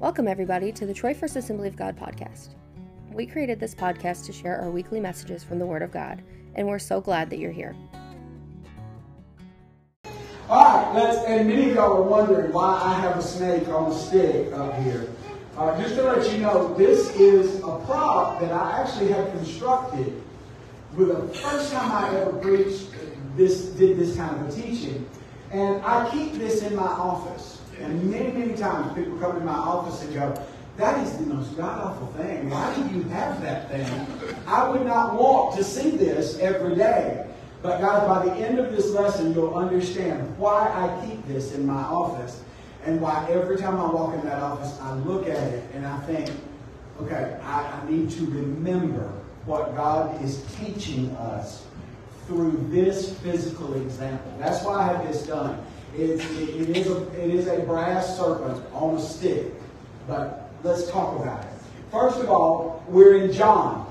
Welcome, everybody, to the Troy First Assembly of God podcast. We created this podcast to share our weekly messages from the Word of God, and we're so glad that you're here. All right, let's, and many of y'all are wondering why I have a snake on a stick up here. Uh, just to let you know, this is a prop that I actually had constructed with the first time I ever preached this, did this kind of a teaching. And I keep this in my office. And many, many times people come to my office and go, that is the most god-awful thing. Why do you have that thing? I would not want to see this every day. But guys, by the end of this lesson, you'll understand why I keep this in my office and why every time I walk in that office, I look at it and I think, okay, I, I need to remember what God is teaching us through this physical example. That's why I have this done. It's, it, it, is a, it is a brass serpent on a stick. But let's talk about it. First of all, we're in John.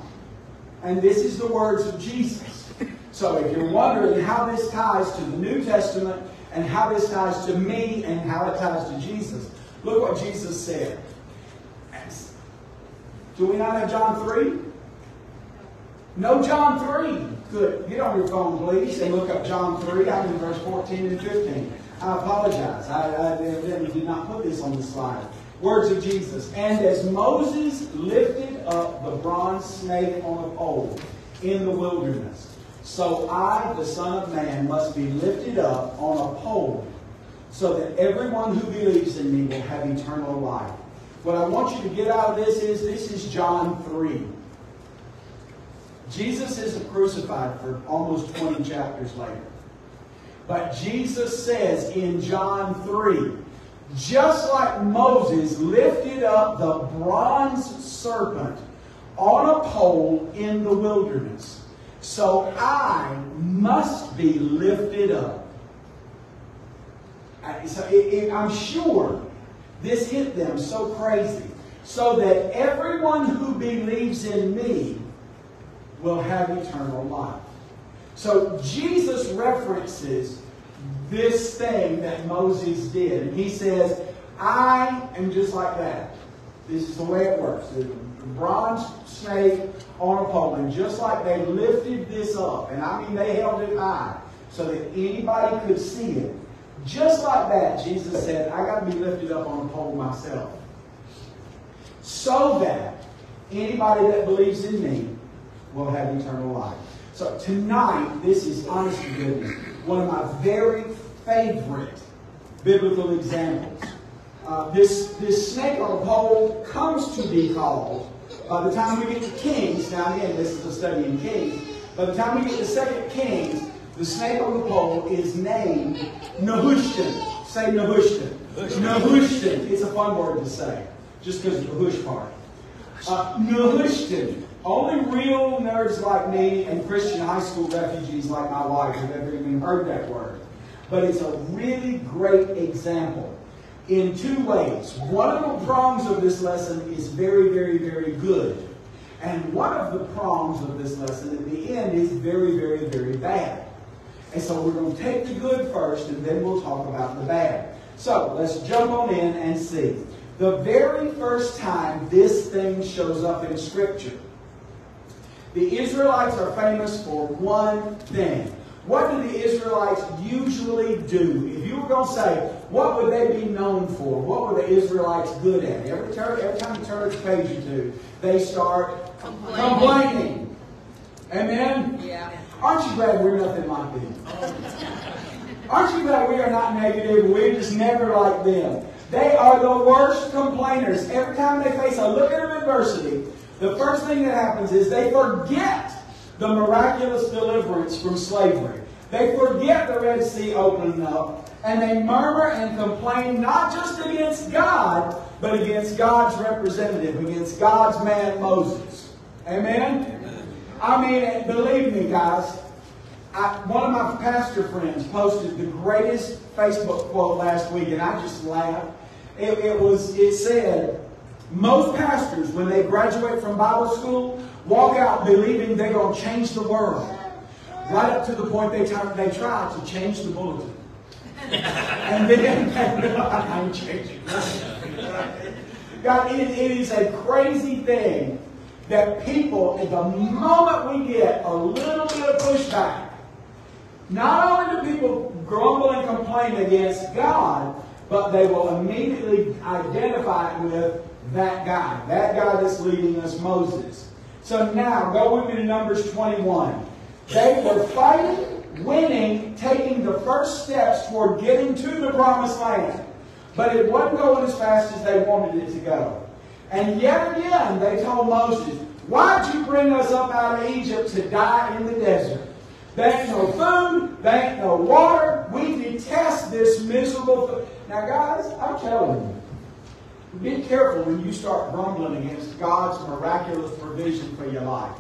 And this is the words of Jesus. So if you're wondering how this ties to the New Testament and how this ties to me and how it ties to Jesus, look what Jesus said. Do we not have John 3? No John 3. Good. Get on your phone, please, and look up John 3. I'm in verse 14 and 15. I apologize. I, I evidently did not put this on the slide. Words of Jesus. And as Moses lifted up the bronze snake on a pole in the wilderness, so I, the Son of Man, must be lifted up on a pole so that everyone who believes in me will have eternal life. What I want you to get out of this is this is John 3. Jesus isn't crucified for almost 20 chapters later. But Jesus says in John 3, just like Moses lifted up the bronze serpent on a pole in the wilderness, so I must be lifted up. So it, it, I'm sure this hit them so crazy. So that everyone who believes in me will have eternal life. So Jesus references this thing that Moses did. And he says, I am just like that. This is the way it works. The bronze snake on a pole. And just like they lifted this up, and I mean they held it high so that anybody could see it. Just like that, Jesus said, I got to be lifted up on a pole myself. So that anybody that believes in me will have eternal life. So tonight, this is honest to goodness, one of my very favorite biblical examples. Uh, this, this snake on a pole comes to be called, by the time we get to Kings, now again, this is a study in Kings, by the time we get to Second Kings, the snake on the pole is named Nehushtan. Say Nehushtan. Nehushtan. It's a fun word to say, just because of the hush part. Uh, Nehushtan. Only real nerds like me and Christian high school refugees like my wife have ever even heard that word. But it's a really great example in two ways. One of the prongs of this lesson is very, very, very good. And one of the prongs of this lesson at the end is very, very, very bad. And so we're going to take the good first and then we'll talk about the bad. So let's jump on in and see. The very first time this thing shows up in Scripture, the Israelites are famous for one thing. What do the Israelites usually do? If you were going to say, what would they be known for? What were the Israelites good at? Every, turn, every time you turn a page or two, they start complaining. complaining. Amen? Yeah. Aren't you glad we're nothing like them? Aren't you glad we are not negative? We're just never like them. They are the worst complainers. Every time they face a look at adversity, the first thing that happens is they forget the miraculous deliverance from slavery. They forget the Red Sea opening up, and they murmur and complain not just against God, but against God's representative, against God's man Moses. Amen? I mean, believe me, guys, I, one of my pastor friends posted the greatest Facebook quote last week, and I just laughed. It, it was, it said, most pastors, when they graduate from Bible school, walk out believing they're going to change the world. Right up to the point they, try, they try to change the bulletin. and then I'm changing. God, it, it is a crazy thing that people, at the moment we get a little bit of pushback, not only do people grumble and complain against God, but they will immediately identify it with that guy, that guy that's leading us, Moses. So now, go with me to Numbers 21. They were fighting, winning, taking the first steps toward getting to the promised land. But it wasn't going as fast as they wanted it to go. And yet again, they told Moses, Why'd you bring us up out of Egypt to die in the desert? There ain't no food, there ain't no water. We detest this miserable food. Now, guys, I'm telling you, be careful when you start grumbling against God's miraculous provision for your life.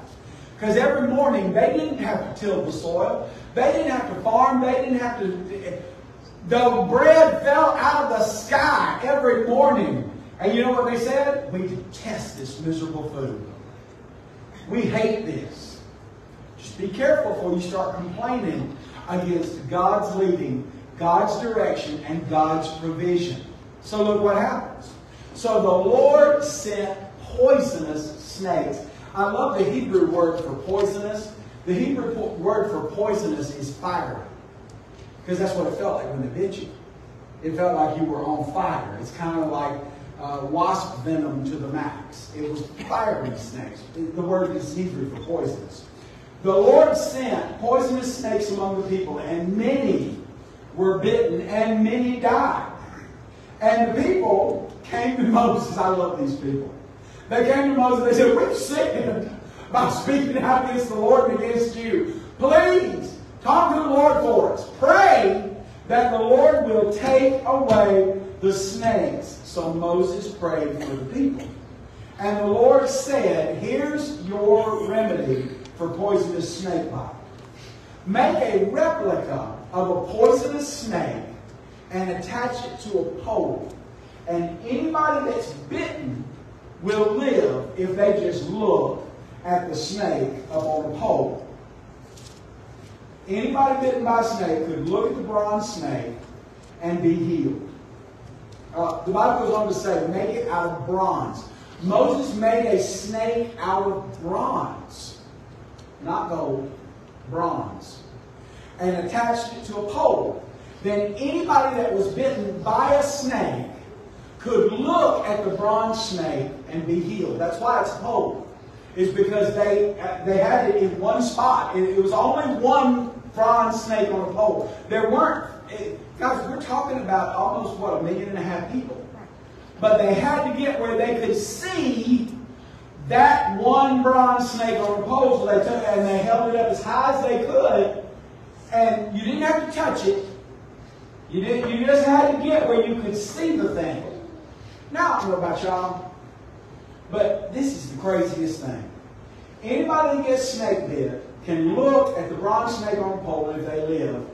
Because every morning they didn't have to till the soil. They didn't have to farm. They didn't have to. The bread fell out of the sky every morning. And you know what they said? We detest this miserable food. We hate this. Just be careful before you start complaining against God's leading, God's direction, and God's provision. So look what happens. So the Lord sent poisonous snakes. I love the Hebrew word for poisonous. The Hebrew word for poisonous is fiery. Because that's what it felt like when they bit you. It felt like you were on fire. It's kind of like uh, wasp venom to the max. It was fiery snakes. The word is Hebrew for poisonous. The Lord sent poisonous snakes among the people, and many were bitten, and many died. And the people came to Moses. I love these people. They came to Moses. They said, We've sinned by speaking out against the Lord and against you. Please talk to the Lord for us. Pray that the Lord will take away the snakes. So Moses prayed for the people. And the Lord said, Here's your remedy for poisonous snake bite. Make a replica of a poisonous snake and attach it to a pole. And anybody that's bitten will live if they just look at the snake up on the pole. Anybody bitten by a snake could look at the bronze snake and be healed. Uh, the Bible goes on to say, make it out of bronze. Moses made a snake out of bronze, not gold, bronze, and attached it to a pole. Then anybody that was bitten by a snake could look at the bronze snake and be healed. That's why it's pole. Is because they they had it in one spot. It, it was only one bronze snake on a pole. There weren't it, Guys, we're talking about almost, what, a million and a half people. But they had to get where they could see that one bronze snake on a pole, so they took and they held it up as high as they could, and you didn't have to touch it. You didn't. You just had to get where you could see the thing. Now I don't know about y'all, but this is the craziest thing. Anybody that gets snake bit can look at the bronze snake on a pole, if they live,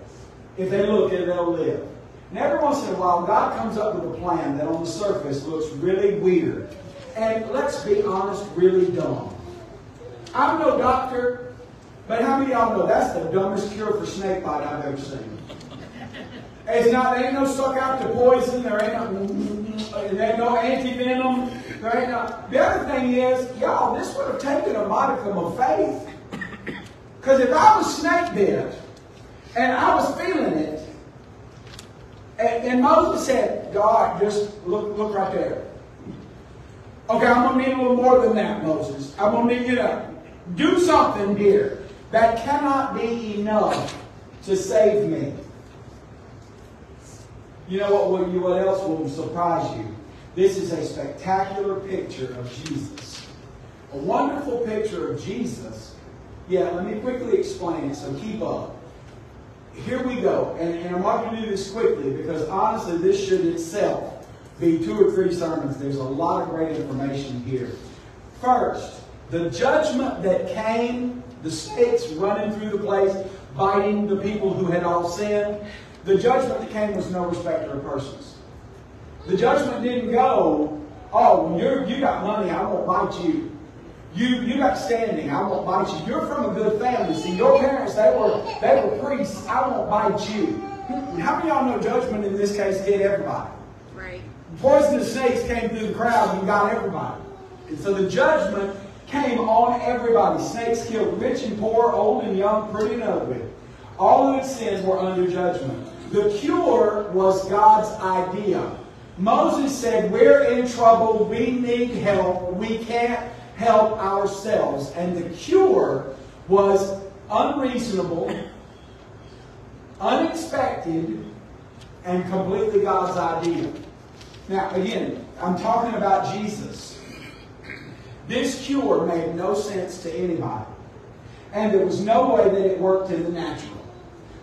if they look at it, they'll live. And every once in a while, God comes up with a plan that on the surface looks really weird. And let's be honest, really dumb. I'm no doctor, but how many of y'all know that's the dumbest cure for snake bite I've ever seen? It's not, there ain't no suck out to poison, there ain't no, there no anti-venom, there ain't no. The other thing is, y'all, this would have taken a modicum of faith. Because if I was snake bit, and I was feeling it. And, and Moses said, God, just look, look right there. Okay, I'm going to need a little more than that, Moses. I'm going to need you to do something here. That cannot be enough to save me. You know what, what, what else will surprise you? This is a spectacular picture of Jesus. A wonderful picture of Jesus. Yeah, let me quickly explain it, so keep up here we go. And, and I'm not going to do this quickly because honestly, this should itself be two or three sermons. There's a lot of great information here. First, the judgment that came, the snakes running through the place, biting the people who had all sinned, the judgment that came was no respecter of persons. The judgment didn't go, oh, you're, you got money, I won't bite you. You you got standing. I won't bite you. You're from a good family. See, your parents they were they were priests. I won't bite you. How many of y'all know judgment in this case hit everybody? Right. Poisonous snakes came through the crowd and got everybody. And so the judgment came on everybody. Snakes killed rich and poor, old and young, pretty and ugly. All who had sinned were under judgment. The cure was God's idea. Moses said, We're in trouble. We need help. We can't help ourselves. And the cure was unreasonable, unexpected, and completely God's idea. Now, again, I'm talking about Jesus. This cure made no sense to anybody. And there was no way that it worked in the natural.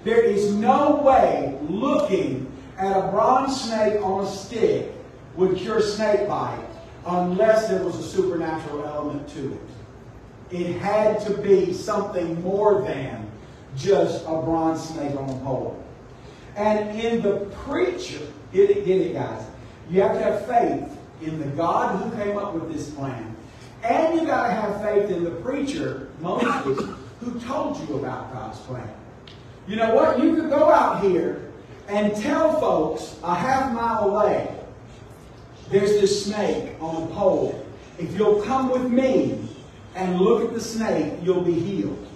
There is no way looking at a bronze snake on a stick would cure snake bite unless there was a supernatural element to it. It had to be something more than just a bronze snake on a pole. And in the preacher, get it, get it, guys. You have to have faith in the God who came up with this plan. And you got to have faith in the preacher, Moses, who told you about God's plan. You know what? You could go out here and tell folks a half mile away, there's this snake on a pole. If you'll come with me and look at the snake, you'll be healed.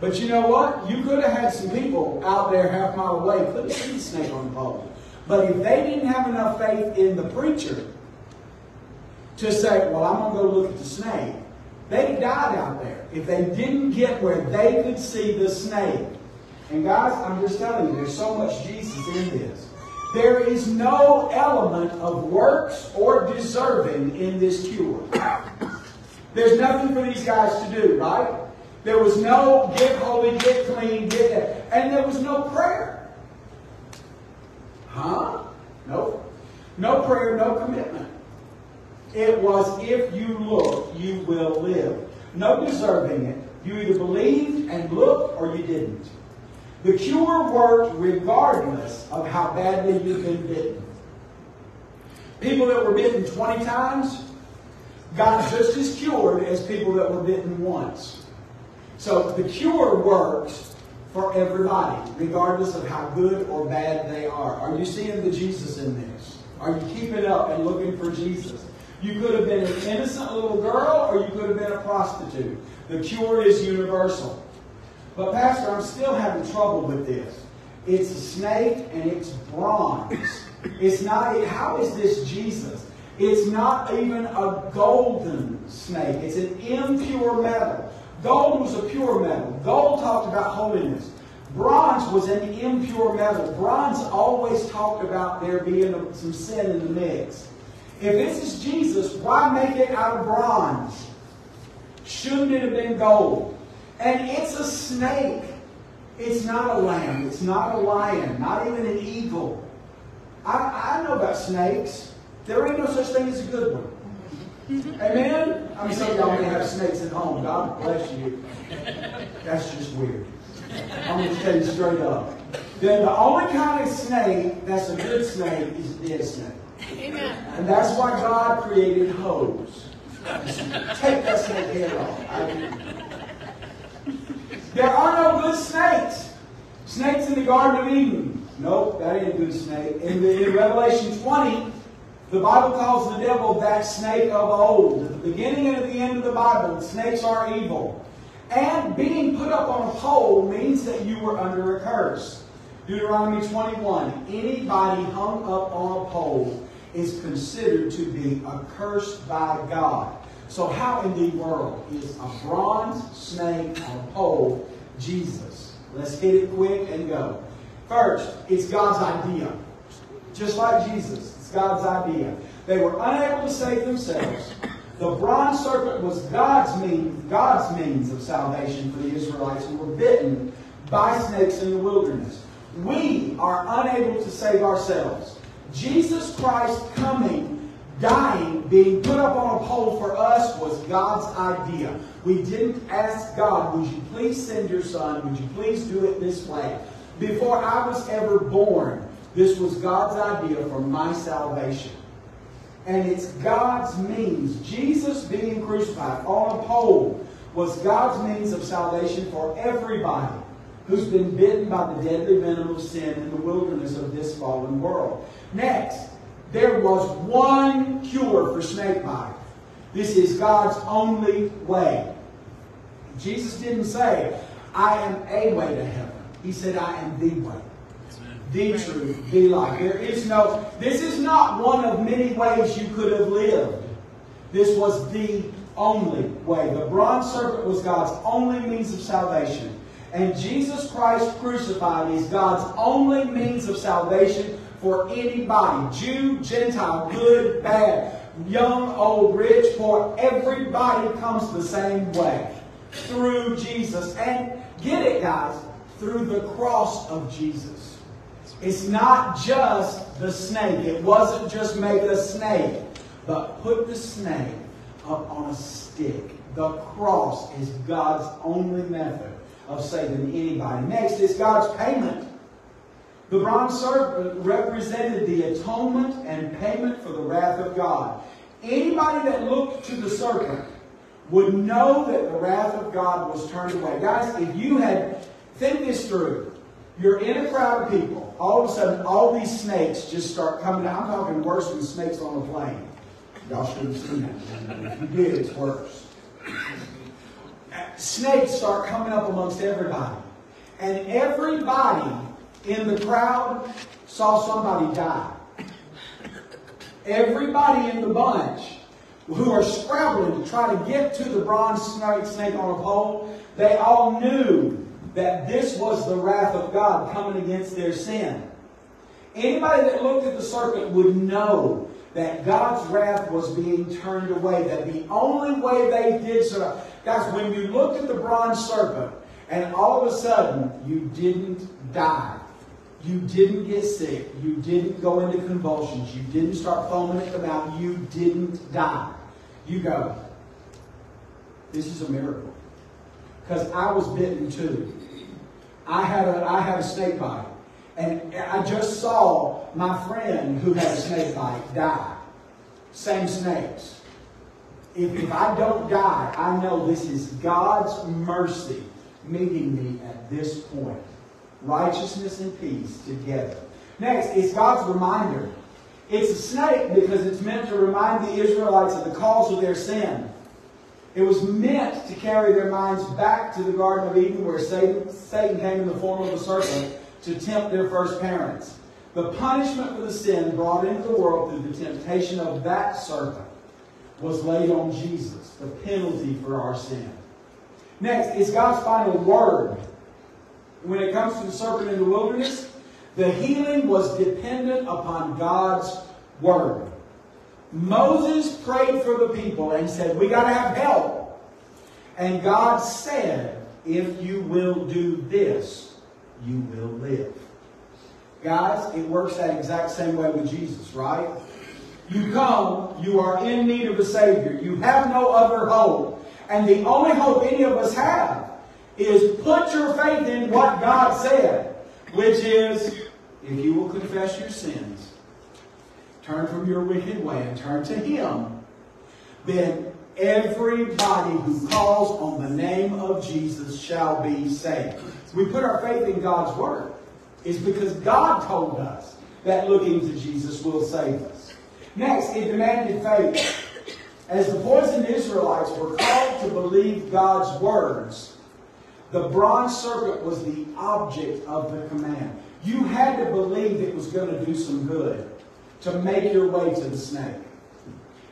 But you know what? You could have had some people out there half mile away couldn't see the snake on the pole. But if they didn't have enough faith in the preacher to say, well, I'm going to go look at the snake, they died out there. If they didn't get where they could see the snake, and guys, I'm just telling you, there's so much Jesus in this. There is no element of works or deserving in this cure. There's nothing for these guys to do, right? There was no get holy, get clean, get that. And there was no prayer. Huh? Nope. No prayer, no commitment. It was if you look, you will live. No deserving it. You either believed and looked or you didn't. The cure worked regardless of how badly you've been bitten. People that were bitten 20 times got just as cured as people that were bitten once. So the cure works for everybody, regardless of how good or bad they are. Are you seeing the Jesus in this? Are you keeping up and looking for Jesus? You could have been an innocent little girl or you could have been a prostitute. The cure is universal. But, Pastor, I'm still having trouble with this. It's a snake and it's bronze. It's not, how is this Jesus? It's not even a golden snake, it's an impure metal. Gold was a pure metal. Gold talked about holiness. Bronze was an impure metal. Bronze always talked about there being some sin in the mix. If this is Jesus, why make it out of bronze? Shouldn't it have been gold? And it's a snake. It's not a lamb. It's not a lion. Not even an eagle. I, I know about snakes. There ain't no such thing as a good one. Mm-hmm. Amen? I mean, some of y'all may have snakes at home. God bless you. That's just weird. I'm going to tell you straight up. Then the only kind of snake that's a good snake is a dead snake. Amen. And that's why God created hoes. Take that snake head off. There are no good snakes. Snakes in the Garden of Eden. Nope, that ain't a good snake. In, the, in Revelation 20, the Bible calls the devil that snake of old. At the beginning and at the end of the Bible, snakes are evil. And being put up on a pole means that you were under a curse. Deuteronomy 21 anybody hung up on a pole is considered to be accursed by God. So, how in the world is a bronze snake on a pole Jesus? Let's hit it quick and go. First, it's God's idea. Just like Jesus, it's God's idea. They were unable to save themselves. The bronze serpent was God's means, God's means of salvation for the Israelites who were bitten by snakes in the wilderness. We are unable to save ourselves. Jesus Christ coming dying, being put up on a pole for us was God's idea. We didn't ask God, would you please send your son? Would you please do it this way? Before I was ever born, this was God's idea for my salvation. And it's God's means. Jesus being crucified on a pole was God's means of salvation for everybody who's been bitten by the deadly venom of sin in the wilderness of this fallen world. Next, there was one cure for snake bite. This is God's only way. Jesus didn't say, I am a way to heaven. He said, I am the way, the truth, the life. There is no, this is not one of many ways you could have lived. This was the only way. The bronze serpent was God's only means of salvation. And Jesus Christ crucified is God's only means of salvation for anybody Jew, Gentile, good, bad, young, old, rich, poor. Everybody comes the same way through Jesus. And get it, guys, through the cross of Jesus. It's not just the snake. It wasn't just make a snake, but put the snake up on a stick. The cross is God's only method of saving anybody. Next is God's payment. The bronze serpent represented the atonement and payment for the wrath of God. Anybody that looked to the serpent would know that the wrath of God was turned away. Guys, if you had, think this through. You're in a crowd of people. All of a sudden, all these snakes just start coming out. I'm talking worse than snakes on a plane. Y'all should have seen that. If you did, it's worse. Snakes start coming up amongst everybody. And everybody in the crowd saw somebody die. Everybody in the bunch who are scrabbling to try to get to the bronze snake, on a pole, they all knew that this was the wrath of God coming against their sin. Anybody that looked at the serpent would know that God's wrath was being turned away, that the only way they did so. Guys, when you looked at the bronze serpent and all of a sudden you didn't die, you didn't get sick, you didn't go into convulsions, you didn't start foaming at the mouth, you didn't die, you go, this is a miracle. Because I was bitten too. I had a, I had a snake bite. And I just saw my friend who had a snake bite die. Same snakes. If, if I don't die, I know this is God's mercy meeting me at this point. Righteousness and peace together. Next, it's God's reminder. It's a snake because it's meant to remind the Israelites of the cause of their sin. It was meant to carry their minds back to the Garden of Eden where Satan, Satan came in the form of a serpent to tempt their first parents. The punishment for the sin brought into the world through the temptation of that serpent was laid on Jesus, the penalty for our sin. Next is God's final word. When it comes to the serpent in the wilderness, the healing was dependent upon God's word. Moses prayed for the people and said, We got to have help. And God said, If you will do this, you will live. Guys, it works that exact same way with Jesus, right? You come, you are in need of a Savior. You have no other hope. And the only hope any of us have is put your faith in what God said, which is, if you will confess your sins, turn from your wicked way and turn to Him, then everybody who calls on the name of Jesus shall be saved. We put our faith in God's Word. It's because God told us that looking to Jesus will save us. Next, it demanded faith. As the poisoned Israelites were called to believe God's words, the bronze serpent was the object of the command. You had to believe it was going to do some good to make your way to the snake.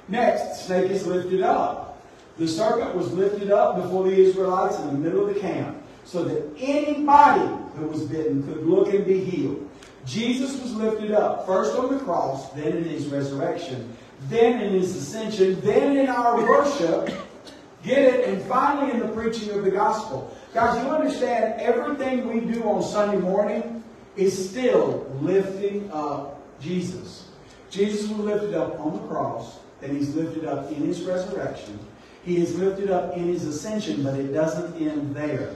Next, snake is lifted up. The serpent was lifted up before the Israelites in the middle of the camp so that anybody who was bitten could look and be healed. Jesus was lifted up, first on the cross, then in his resurrection, then in his ascension, then in our worship, get it, and finally in the preaching of the gospel. Guys, you understand everything we do on Sunday morning is still lifting up Jesus. Jesus was lifted up on the cross, and he's lifted up in his resurrection. He is lifted up in his ascension, but it doesn't end there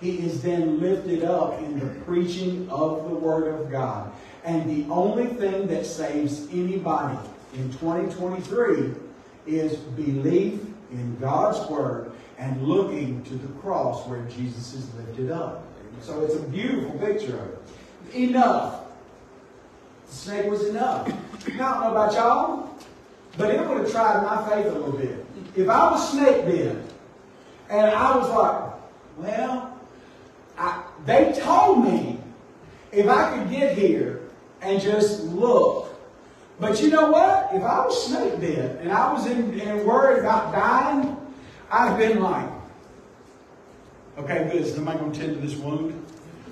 he is then lifted up in the preaching of the Word of God. And the only thing that saves anybody in 2023 is belief in God's Word and looking to the cross where Jesus is lifted up. So it's a beautiful picture of it. Enough. The snake was enough. Now, I don't know about y'all, but it would have tried my faith a little bit. If I was snake bit, and I was like, well, I, they told me if I could get here and just look. But you know what? If I was snake bit and I was in, worried about dying, I'd have been like, okay, good. Somebody to tend to this wound?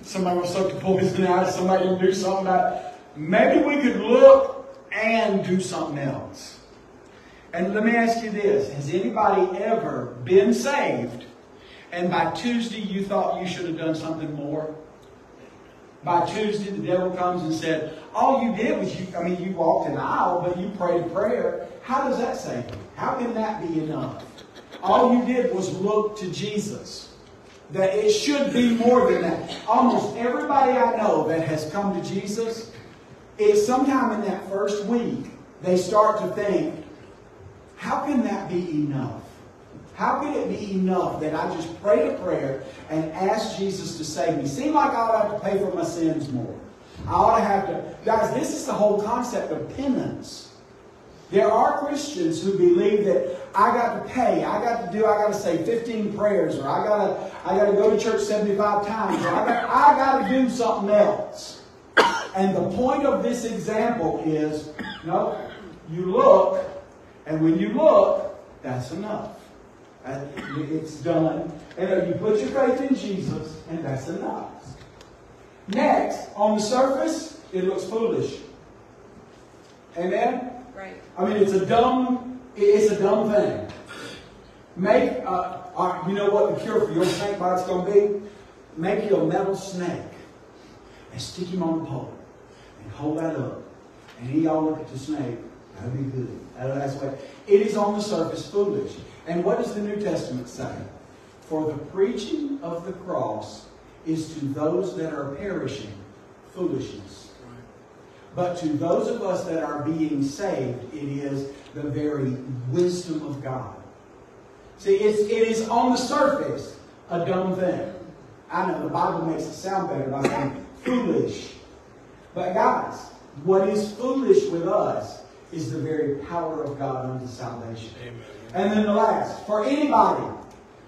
Somebody to suck the poison out? Somebody to do something about it? Maybe we could look and do something else. And let me ask you this. Has anybody ever been saved and by Tuesday you thought you should have done something more? By Tuesday the devil comes and said, all you did was you, I mean, you walked an aisle, but you prayed a prayer. How does that save you? How can that be enough? All you did was look to Jesus. That it should be more than that. Almost everybody I know that has come to Jesus, it's sometime in that first week, they start to think, how can that be enough? How can it be enough that I just prayed a prayer and asked Jesus to save me? Seem like I ought to have to pay for my sins more. I ought to have to. Guys, this is the whole concept of penance. There are Christians who believe that I got to pay, I got to do, I got to say 15 prayers, or I got to, I got to go to church 75 times, or I got, I got to do something else. And the point of this example is, no, you look, and when you look, that's enough. It's done. And you put your faith in Jesus, and that's enough. Next, on the surface, it looks foolish. Amen? Right. I mean, it's a dumb, it's a dumb thing. Make, uh, uh, you know what the cure for your snake bite's going to be? Make you a metal snake and stick him on the pole and hold that up. And he all look at the snake. That'd be good. That's what it is on the surface foolish. And what does the New Testament say? For the preaching of the cross is to those that are perishing foolishness. But to those of us that are being saved, it is the very wisdom of God. See, it's, it is on the surface a dumb thing. I know the Bible makes it sound better by saying foolish. But guys, what is foolish with us is the very power of God unto salvation. Amen. And then the last, for anybody,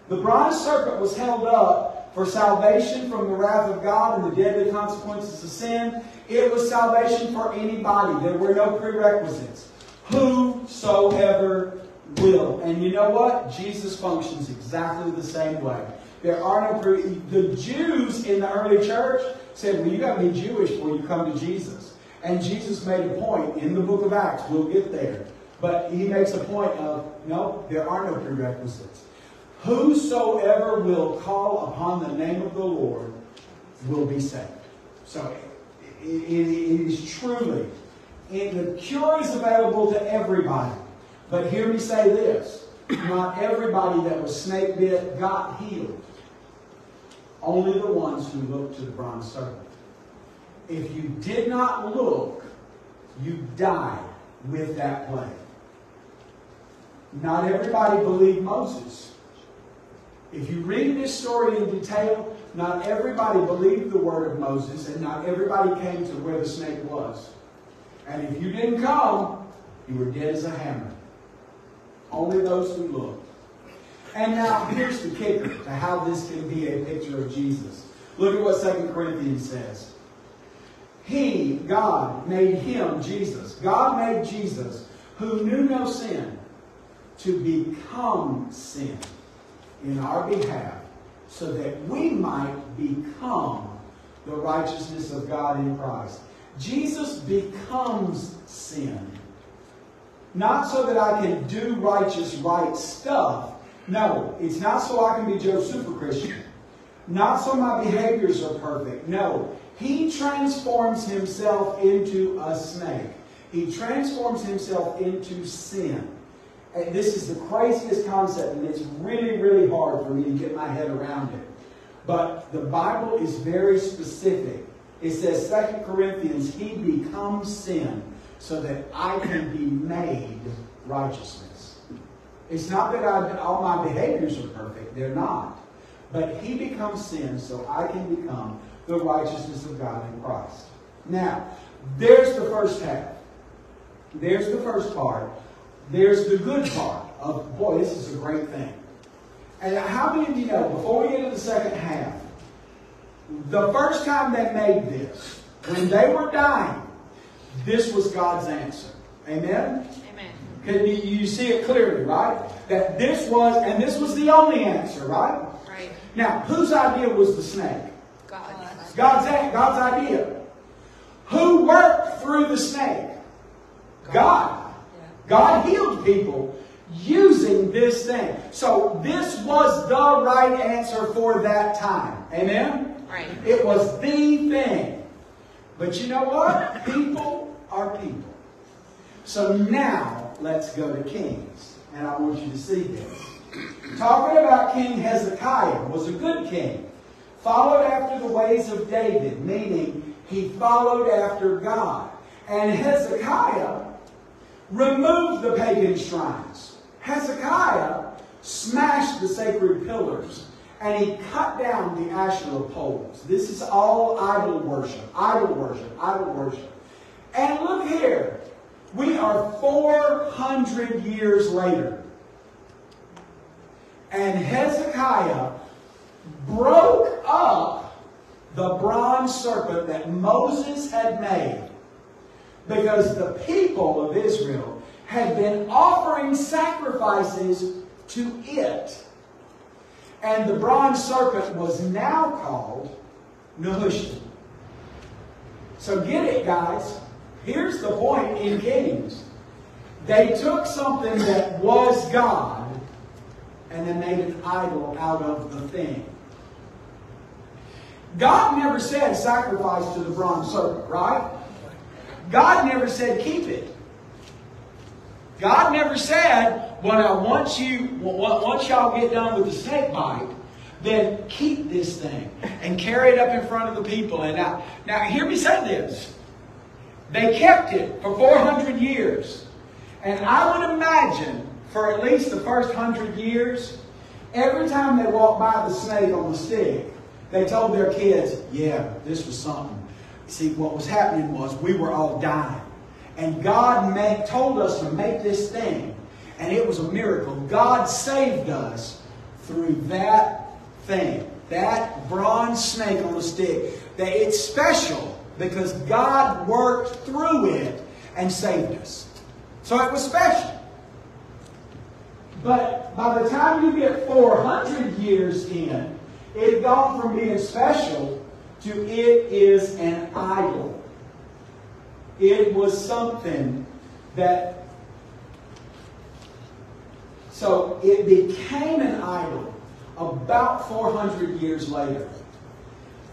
the bronze serpent was held up for salvation from the wrath of God and the deadly consequences of sin. It was salvation for anybody. There were no prerequisites. Whosoever will. And you know what? Jesus functions exactly the same way. There are no pre- the Jews in the early church said, "Well, you got to be Jewish before you come to Jesus." And Jesus made a point in the book of Acts. We'll get there. But he makes a point of, no, there are no prerequisites. Whosoever will call upon the name of the Lord will be saved. So it, it, it is truly, it, the cure is available to everybody. But hear me say this not everybody that was snake bit got healed. Only the ones who looked to the bronze serpent. If you did not look, you died with that plague. Not everybody believed Moses. If you read this story in detail, not everybody believed the word of Moses, and not everybody came to where the snake was. And if you didn't come, you were dead as a hammer. Only those who looked. And now here's the kicker to how this can be a picture of Jesus. Look at what 2 Corinthians says. He, God, made him, Jesus. God made Jesus, who knew no sin, to become sin in our behalf so that we might become the righteousness of God in Christ. Jesus becomes sin. Not so that I can do righteous, right stuff. No, it's not so I can be Joe Super Christian. Not so my behaviors are perfect. No, he transforms himself into a snake. He transforms himself into sin. And this is the craziest concept, and it's really, really hard for me to get my head around it. But the Bible is very specific. It says, 2 Corinthians, He becomes sin so that I can be made righteousness. It's not that I, all my behaviors are perfect, they're not. But He becomes sin so I can become the righteousness of God in Christ. Now, There's the first half. There's the first part. There's the good part of, boy, this is a great thing. And how many of you know, before we get to the second half, the first time they made this, when they were dying, this was God's answer. Amen? Amen. Can you, you see it clearly, right? That this was, and this was the only answer, right? Right. Now, whose idea was the snake? God. God's, God's idea. Who worked through the snake? God. God healed people using this thing. So this was the right answer for that time. Amen? Right. It was the thing. But you know what? People are people. So now let's go to Kings. And I want you to see this. Talking about King Hezekiah was a good king. Followed after the ways of David, meaning he followed after God. And Hezekiah removed the pagan shrines. Hezekiah smashed the sacred pillars and he cut down the Asherah poles. This is all idol worship, idol worship, idol worship. And look here, we are 400 years later. And Hezekiah broke up the bronze serpent that Moses had made because the people of Israel had been offering sacrifices to it. And the bronze serpent was now called Nehushtan. So get it, guys. Here's the point in Kings. They took something that was God and then made an idol out of the thing. God never said sacrifice to the bronze serpent, right? God never said keep it. God never said, well, I once you once y'all get done with the snake bite, then keep this thing and carry it up in front of the people. And now, now hear me say this. They kept it for 400 years. And I would imagine for at least the first hundred years, every time they walked by the snake on the stick, they told their kids, yeah, this was something. See, what was happening was we were all dying. And God made, told us to make this thing. And it was a miracle. God saved us through that thing. That bronze snake on the stick. That it's special because God worked through it and saved us. So it was special. But by the time you get 400 years in, it had gone from being special to it is an idol. It was something that. So it became an idol about 400 years later.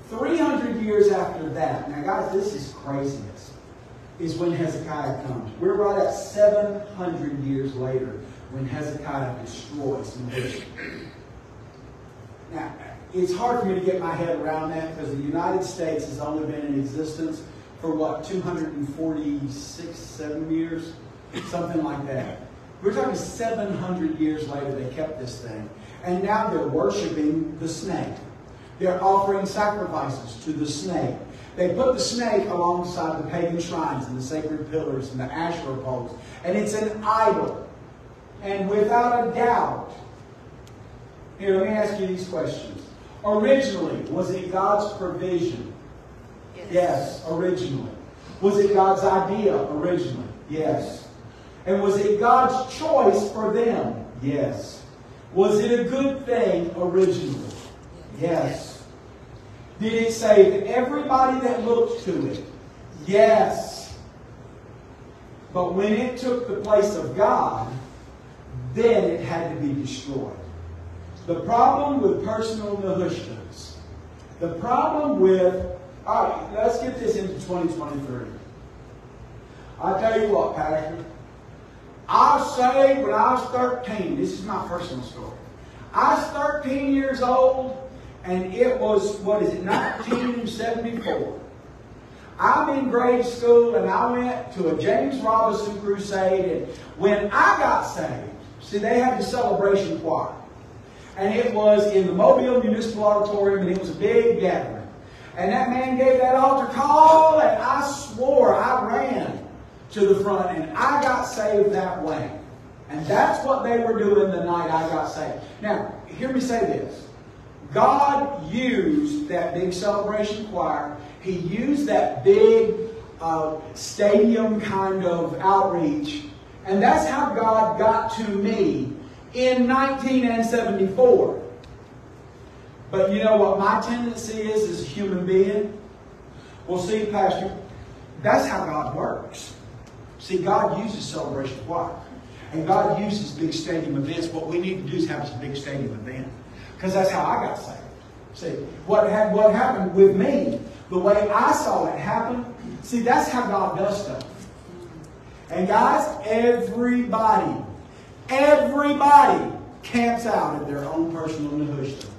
300 years after that, now guys, this is craziness, is when Hezekiah comes. We're right at 700 years later when Hezekiah destroys. Now, it's hard for me to get my head around that because the United States has only been in existence for what, 246, 7 years? Something like that. We're talking 700 years later they kept this thing. And now they're worshiping the snake. They're offering sacrifices to the snake. They put the snake alongside the pagan shrines and the sacred pillars and the Asherah poles. And it's an idol. And without a doubt, here, let me ask you these questions. Originally, was it God's provision? Yes. Yes, originally. Was it God's idea originally? Yes. And was it God's choice for them? Yes. Was it a good thing originally? Yes. Did it save everybody that looked to it? Yes. But when it took the place of God, then it had to be destroyed. The problem with personal Nehushtans, the problem with, all right, let's get this into 2023. I tell you what, Pastor, I say when I was 13, this is my personal story. I was 13 years old, and it was, what is it, 1974. I'm in grade school, and I went to a James Robinson crusade, and when I got saved, see, they had the celebration choir. And it was in the Mobile Municipal Auditorium, and it was a big gathering. And that man gave that altar call, and I swore I ran to the front, and I got saved that way. And that's what they were doing the night I got saved. Now, hear me say this. God used that big celebration choir. He used that big uh, stadium kind of outreach. And that's how God got to me in 1974. But you know what my tendency is as a human being? Well, see, Pastor, that's how God works. See, God uses celebration choir. And God uses big stadium events. What we need to do is have a big stadium event. Because that's how I got saved. See, what, had, what happened with me, the way I saw it happen, see, that's how God does stuff. And guys, everybody, everybody camps out at their own personal Nehushtan.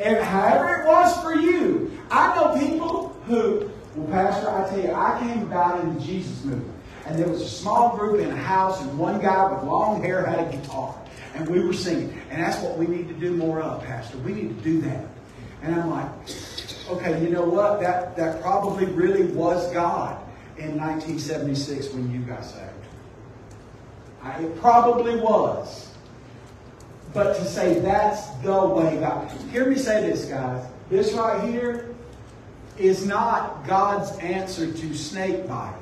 And however it was for you, I know people who, well, Pastor, I tell you, I came about in the Jesus movement. And there was a small group in a house, and one guy with long hair had a guitar. And we were singing. And that's what we need to do more of, Pastor. We need to do that. And I'm like, okay, you know what? That, that probably really was God in 1976 when you got saved. I, it probably was. But to say that's the way God. Hear me say this, guys. This right here is not God's answer to snake bite.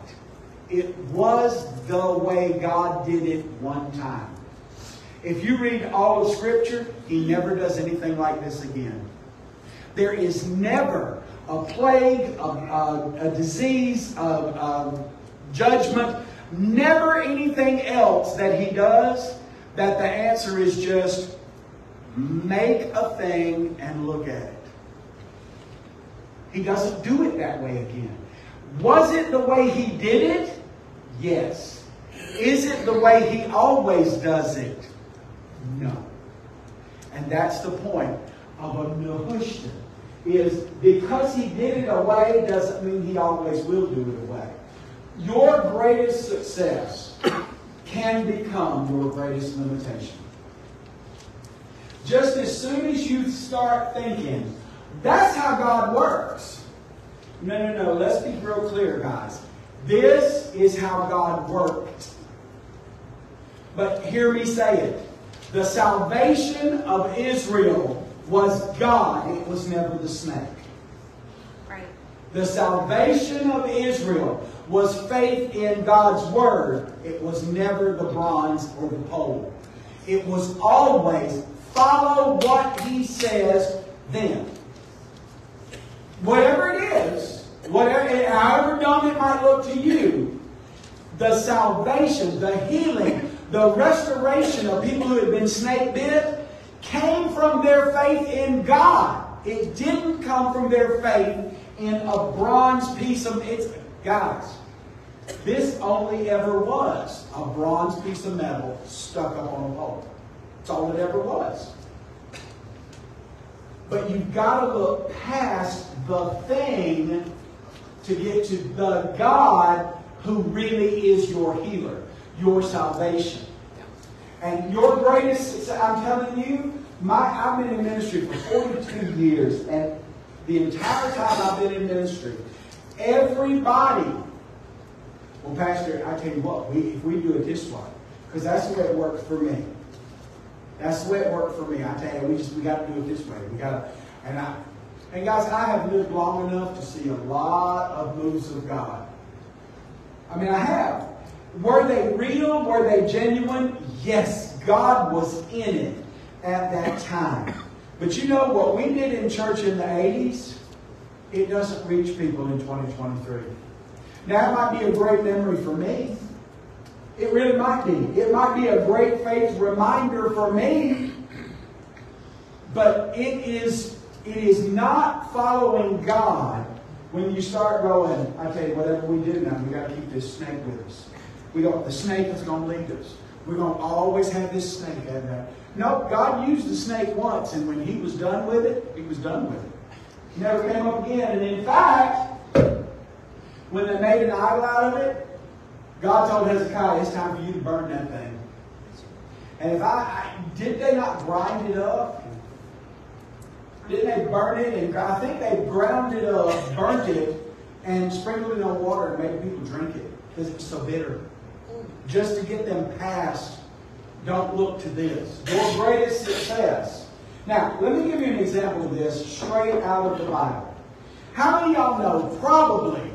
It was the way God did it one time. If you read all of Scripture, He never does anything like this again. There is never a plague, a, a, a disease, a, a judgment, never anything else that He does that the answer is just make a thing and look at it. He doesn't do it that way again. Was it the way he did it? Yes. Is it the way he always does it? No. And that's the point of a Nehushtan. Is because he did it away doesn't mean he always will do it away. Your greatest success can become your greatest limitation. Just as soon as you start thinking, that's how God works. No, no, no. Let's be real clear, guys. This is how God worked. But hear me say it. The salvation of Israel was God. It was never the snake. The salvation of Israel was faith in God's word. It was never the bronze or the pole. It was always follow what he says then. Whatever it is, whatever, however dumb it might look to you, the salvation, the healing, the restoration of people who had been snake bit came from their faith in God. It didn't come from their faith in a bronze piece of it's guys. This only ever was a bronze piece of metal stuck up on a pole. That's all it ever was. But you've got to look past the thing to get to the God who really is your healer, your salvation. And your greatest, I'm telling you, my, I've been in ministry for 42 years, and the entire time I've been in ministry, everybody, well, Pastor, I tell you what, we, if we do it this way, because that's the way it worked for me. That's the way it worked for me. I tell you, we just we got to do it this way. We got to, and I, and guys, I have lived long enough to see a lot of moves of God. I mean, I have. Were they real? Were they genuine? Yes, God was in it at that time. But you know what we did in church in the 80s? It doesn't reach people in 2023. Now, it might be a great memory for me. It really might be. It might be a great faith reminder for me. But it is, it is not following God when you start going, I tell you, whatever we do now, we got to keep this snake with us. We don't, the snake is going to lead us. We're going to always have this snake. No, God used the snake once, and when he was done with it, he was done with it. He never came up again. And in fact, when they made an idol out of it, God told Hezekiah, it's time for you to burn that thing. And if I, I did they not grind it up? Didn't they burn it? And I think they ground it up, burnt it, and sprinkled it on water and made people drink it because it was so bitter. Just to get them past, don't look to this. Your greatest success. Now, let me give you an example of this straight out of the Bible. How many of y'all know, probably,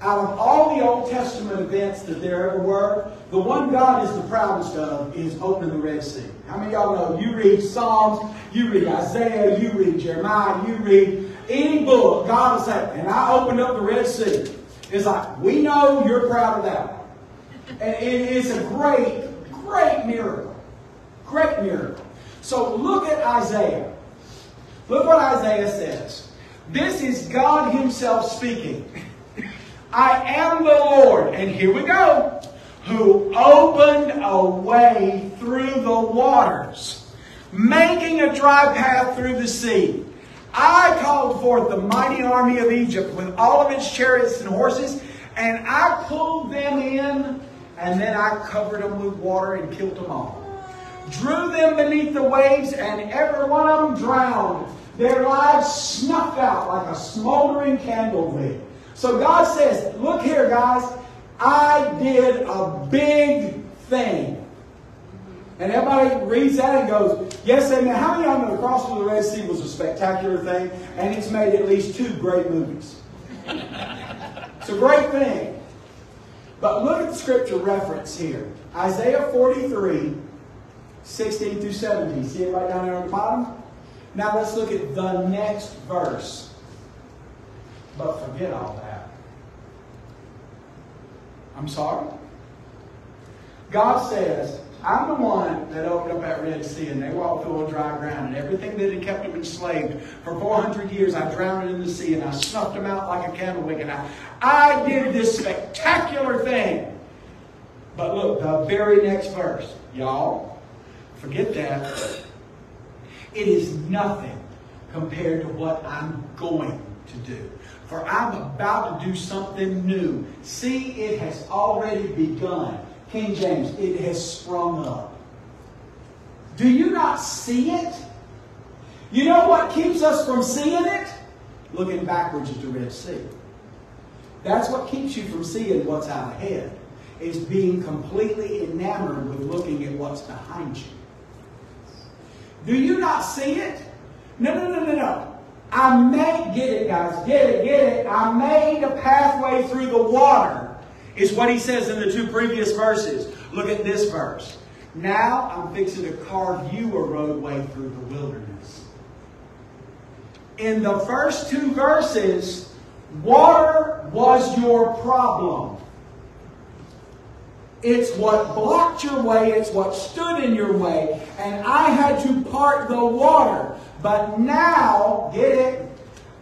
out of all the Old Testament events that there ever were, the one God is the proudest of is opening the Red Sea. How many of y'all know? You read Psalms, you read Isaiah, you read Jeremiah, you read any book, God will say, and I opened up the Red Sea. It's like, we know you're proud of that. And it is a great, great miracle. Great miracle. So look at Isaiah. Look what Isaiah says. This is God Himself speaking. I am the Lord, and here we go, who opened a way through the waters, making a dry path through the sea. I called forth the mighty army of Egypt with all of its chariots and horses, and I pulled them in, and then I covered them with water and killed them all. Drew them beneath the waves, and every one of them drowned. Their lives snuffed out like a smoldering candle wick. So God says, look here, guys, I did a big thing. And everybody reads that and goes, yes, amen. How many of you know the crossing of the Red Sea was a spectacular thing? And it's made at least two great movies. it's a great thing. But look at the scripture reference here. Isaiah 43, 16 through 17. See it right down there on the bottom? Now let's look at the next verse. But forget all that. I'm sorry? God says, I'm the one that opened up that Red Sea and they walked through on dry ground and everything that had kept them enslaved for 400 years, I drowned in the sea and I snuffed them out like a candle wick and I, I did this spectacular thing. But look, the very next verse, y'all, forget that. It is nothing compared to what I'm going to do. For I'm about to do something new. See, it has already begun. King James, it has sprung up. Do you not see it? You know what keeps us from seeing it? Looking backwards at the Red Sea. That's what keeps you from seeing what's out ahead, is being completely enamored with looking at what's behind you. Do you not see it? No, no, no, no, no. I made, get it, guys, get it, get it. I made a pathway through the water, is what he says in the two previous verses. Look at this verse. Now I'm fixing to carve you a roadway through the wilderness. In the first two verses, water was your problem. It's what blocked your way, it's what stood in your way, and I had to part the water. But now, get it?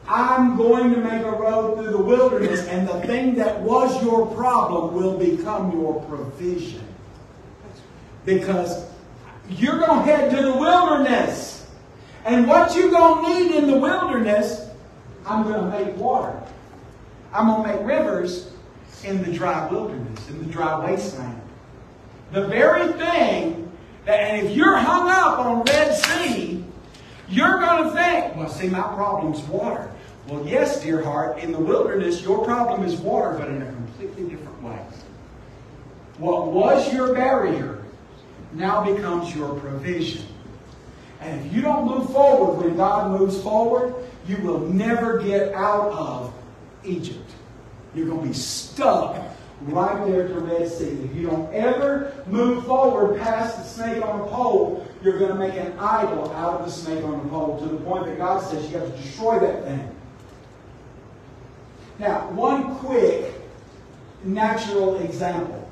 I'm going to make a road through the wilderness, and the thing that was your problem will become your provision. Because you're going to head to the wilderness. And what you're going to need in the wilderness, I'm going to make water. I'm going to make rivers in the dry wilderness, in the dry wasteland. The very thing that, and if you're hung up on Red Sea, you're going to think, well, see, my problem's water. Well, yes, dear heart, in the wilderness, your problem is water, but in a completely different way. What was your barrier now becomes your provision. And if you don't move forward when God moves forward, you will never get out of Egypt. You're going to be stuck right there at the Red Sea. If you don't ever move forward past the snake on the pole, you're going to make an idol out of the snake on the pole to the point that God says you have to destroy that thing. Now, one quick natural example.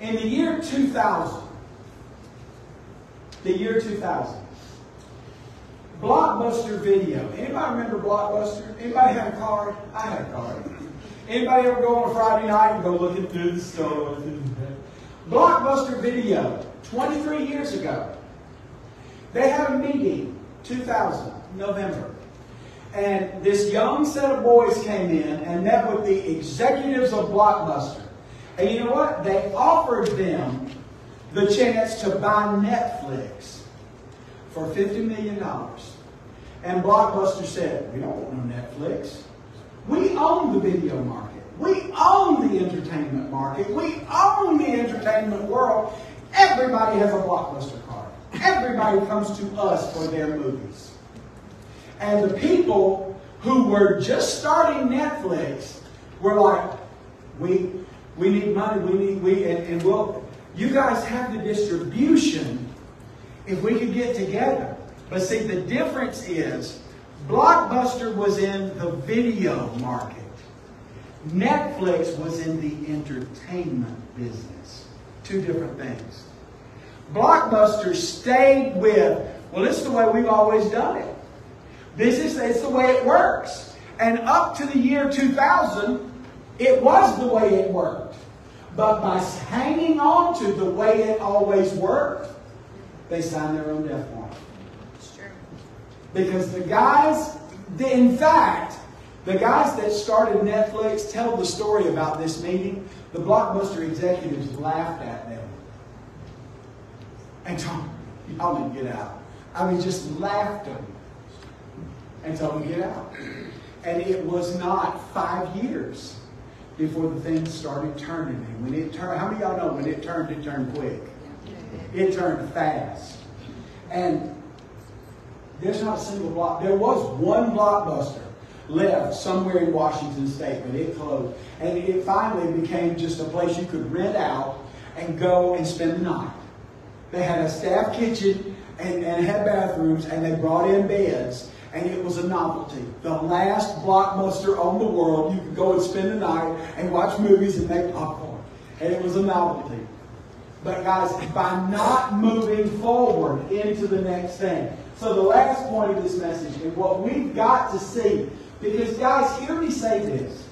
In the year 2000, the year 2000, Blockbuster Video. Anybody remember Blockbuster? Anybody have a card? I had a card. Anybody ever go on a Friday night and go looking through the store? Blockbuster Video, 23 years ago. They had a meeting, 2000, November. And this young set of boys came in and met with the executives of Blockbuster. And you know what? They offered them the chance to buy Netflix for $50 million. And Blockbuster said, we don't want no Netflix. We own the video market. We own the entertainment market. We own the entertainment world. Everybody has a Blockbuster card. Everybody comes to us for their movies. And the people who were just starting Netflix were like, we, we need money, we need, we, and, and we'll, you guys have the distribution if we could get together. But see, the difference is Blockbuster was in the video market. Netflix was in the entertainment business. Two different things. Blockbuster stayed with, well, it's the way we've always done it. This is it's the way it works. And up to the year 2000, it was the way it worked. But by hanging on to the way it always worked, they signed their own death warrant. It's true. Because the guys, in fact, the guys that started Netflix tell the story about this meeting. The Blockbuster executives laughed at them. And told them, y'all need to get out. I mean, just laughed at them and told them get out. And it was not five years before the thing started turning. And when it turned, how many of y'all know when it turned, it turned quick? It turned fast. And there's not a single block. There was one blockbuster left somewhere in Washington State, but it closed. And it finally became just a place you could rent out and go and spend the night. They had a staff kitchen and, and had bathrooms, and they brought in beds, and it was a novelty. The last blockbuster on the world, you could go and spend the night and watch movies and make popcorn. And it was a novelty. But guys, by not moving forward into the next thing. So the last point of this message is what we've got to see. Because guys, hear me say this.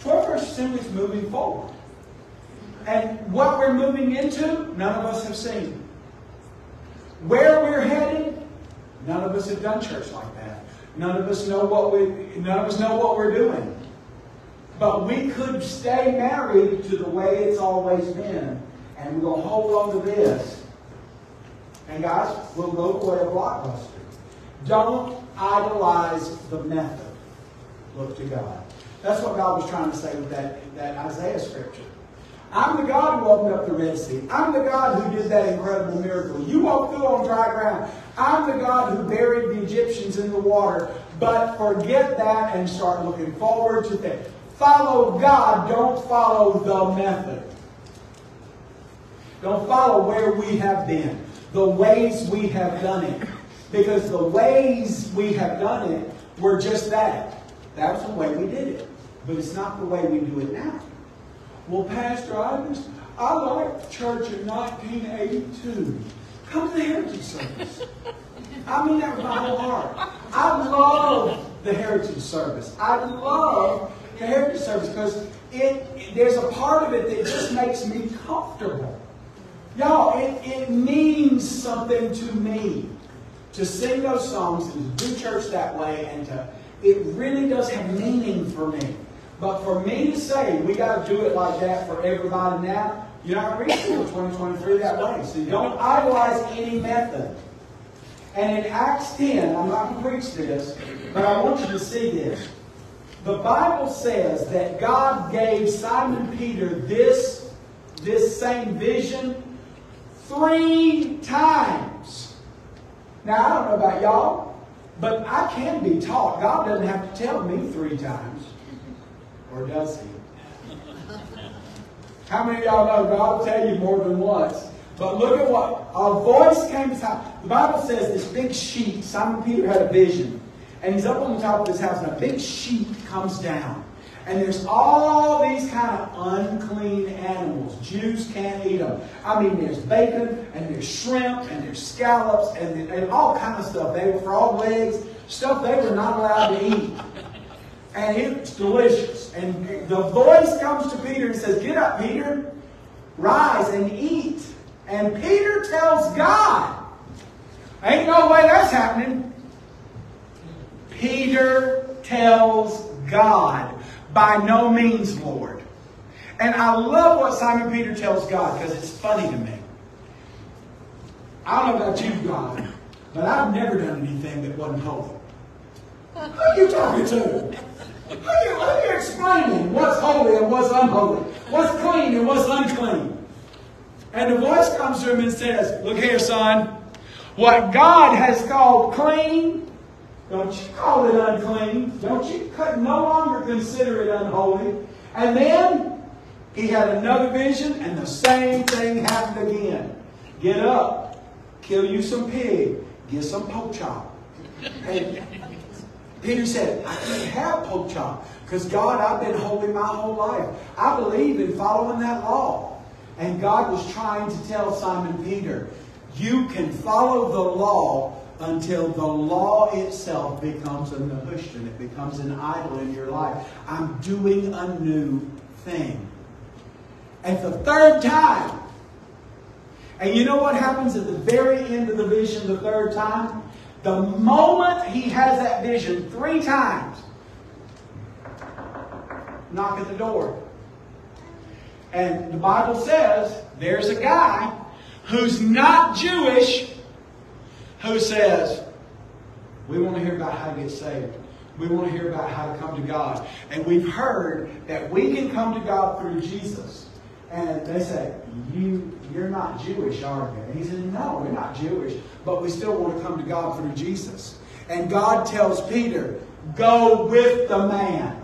21st century is moving forward. And what we're moving into, none of us have seen. Where we're headed, none of us have done church like that. None of us know what we none of us know what we're doing. But we could stay married to the way it's always been, and we'll hold on to this. And guys, we'll go way of blockbuster. Don't idolize the method. Look to God. That's what God was trying to say with that, that Isaiah scripture. I'm the God who opened up the Red Sea. I'm the God who did that incredible miracle. You walked through on dry ground. I'm the God who buried the Egyptians in the water. But forget that and start looking forward to things. Follow God, don't follow the method. Don't follow where we have been, the ways we have done it. Because the ways we have done it were just that. That was the way we did it. But it's not the way we do it now. Well, Pastor, I just, I liked church in 1982. Come to the Heritage Service. I mean that with my whole heart. I love the Heritage Service. I love the Heritage Service because it, there's a part of it that just makes me comfortable. Y'all, it, it means something to me to sing those songs and to do church that way and to, it really does have meaning for me. But for me to say we got to do it like that for everybody now, you're not reaching for 2023 that way. So don't idolize any method. And in Acts 10, I'm not going to preach this, but I want you to see this. The Bible says that God gave Simon Peter this, this same vision three times. Now, I don't know about y'all, but I can be taught. God doesn't have to tell me three times. Or does he? How many of y'all know God will tell you more than once? But look at what a voice came to Simon. The Bible says this big sheet. Simon Peter had a vision, and he's up on the top of his house, and a big sheet comes down, and there's all these kind of unclean animals. Jews can't eat them. I mean, there's bacon, and there's shrimp, and there's scallops, and, and all kind of stuff. They were frog legs, stuff they were not allowed to eat. And it's delicious. And the voice comes to Peter and says, Get up, Peter. Rise and eat. And Peter tells God, Ain't no way that's happening. Peter tells God, By no means, Lord. And I love what Simon Peter tells God because it's funny to me. I don't know about you, God, but I've never done anything that wasn't holy. Who are you talking to? Who are you, who are you explaining what's holy and what's unholy? What's clean and what's unclean? And the voice comes to him and says, Look here, son. What God has called clean, don't you call it unclean. Don't you no longer consider it unholy. And then he had another vision, and the same thing happened again. Get up, kill you some pig, get some pork chop. And Peter said, I can't have pork chop because God, I've been holy my whole life. I believe in following that law. And God was trying to tell Simon Peter, you can follow the law until the law itself becomes a nehushtan. It becomes an idol in your life. I'm doing a new thing. And the third time, and you know what happens at the very end of the vision the third time? The moment he has that vision three times, knock at the door. And the Bible says there's a guy who's not Jewish who says, We want to hear about how to get saved. We want to hear about how to come to God. And we've heard that we can come to God through Jesus. And they say, you, You're not Jewish, are you? And he said, No, we're not Jewish, but we still want to come to God through Jesus. And God tells Peter, Go with the man.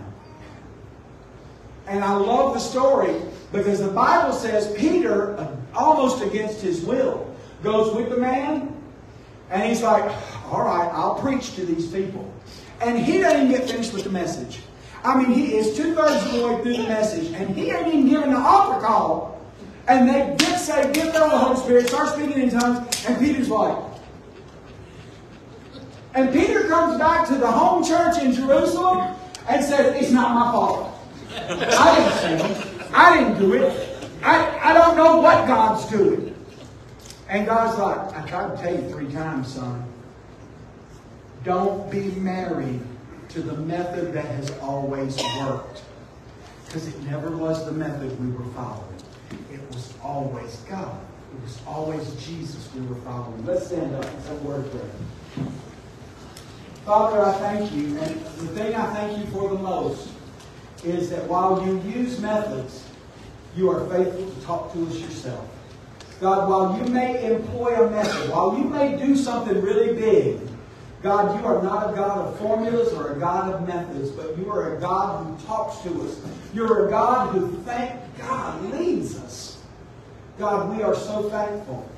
And I love the story because the Bible says Peter, uh, almost against his will, goes with the man. And he's like, All right, I'll preach to these people. And he doesn't even get finished with the message. I mean, he is two thirds of the way through the message, and he ain't even given the altar call. And they get saved, get filled with the Holy Spirit, start speaking in tongues, and Peter's like. And Peter comes back to the home church in Jerusalem and says, It's not my fault. I didn't it. I didn't do it. I, I don't know what God's doing. And God's like, I tried to tell you three times, son. Don't be married to the method that has always worked. Because it never was the method we were following. It was always God. It was always Jesus we were following. Let's stand up and say word prayer. Father, I thank you. And the thing I thank you for the most is that while you use methods, you are faithful to talk to us yourself. God, while you may employ a method, while you may do something really big, God, you are not a God of formulas or a God of methods, but you are a God who talks to us. You're a God who, thank God, leads us. God, we are so thankful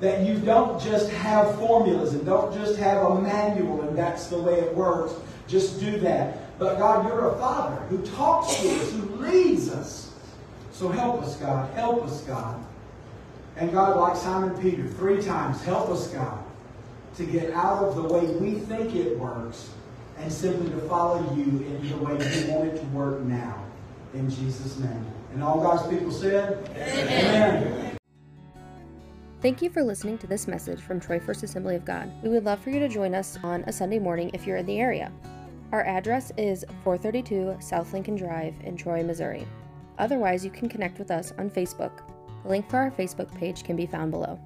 that you don't just have formulas and don't just have a manual and that's the way it works. Just do that. But God, you're a Father who talks to us, who leads us. So help us, God. Help us, God. And God, like Simon Peter, three times, help us, God to get out of the way we think it works and simply to follow you in the way you want it to work now. In Jesus' name. And all God's people said, Amen. Amen. Thank you for listening to this message from Troy First Assembly of God. We would love for you to join us on a Sunday morning if you're in the area. Our address is 432 South Lincoln Drive in Troy, Missouri. Otherwise, you can connect with us on Facebook. The link for our Facebook page can be found below.